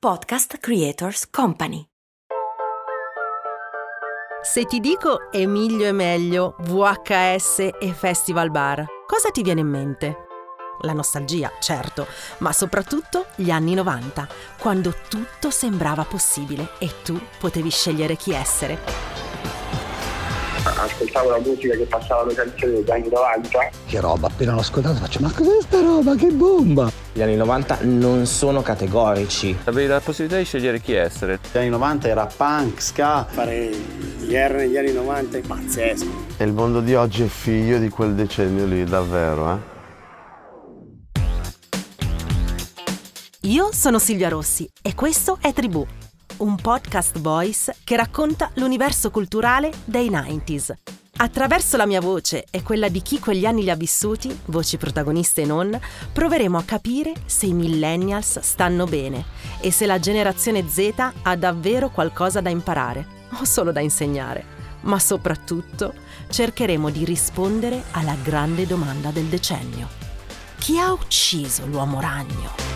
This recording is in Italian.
Podcast Creators Company. Se ti dico Emilio e meglio, VHS e Festival Bar, cosa ti viene in mente? La nostalgia, certo, ma soprattutto gli anni 90, quando tutto sembrava possibile e tu potevi scegliere chi essere ascoltavo la musica che passava le canzoni degli anni 90. Che roba, appena l'ho ascoltata faccio ma cos'è sta roba, che bomba! Gli anni 90 non sono categorici. Avevi la possibilità di scegliere chi essere. Gli anni 90 era punk, ska. Fare gli R negli anni 90 è pazzesco. E il mondo di oggi è figlio di quel decennio lì, davvero, eh? Io sono Silvia Rossi e questo è Tribù un podcast voice che racconta l'universo culturale dei 90s. Attraverso la mia voce e quella di chi quegli anni li ha vissuti, voci protagoniste e non, proveremo a capire se i millennials stanno bene e se la generazione Z ha davvero qualcosa da imparare o solo da insegnare. Ma soprattutto cercheremo di rispondere alla grande domanda del decennio. Chi ha ucciso l'uomo ragno?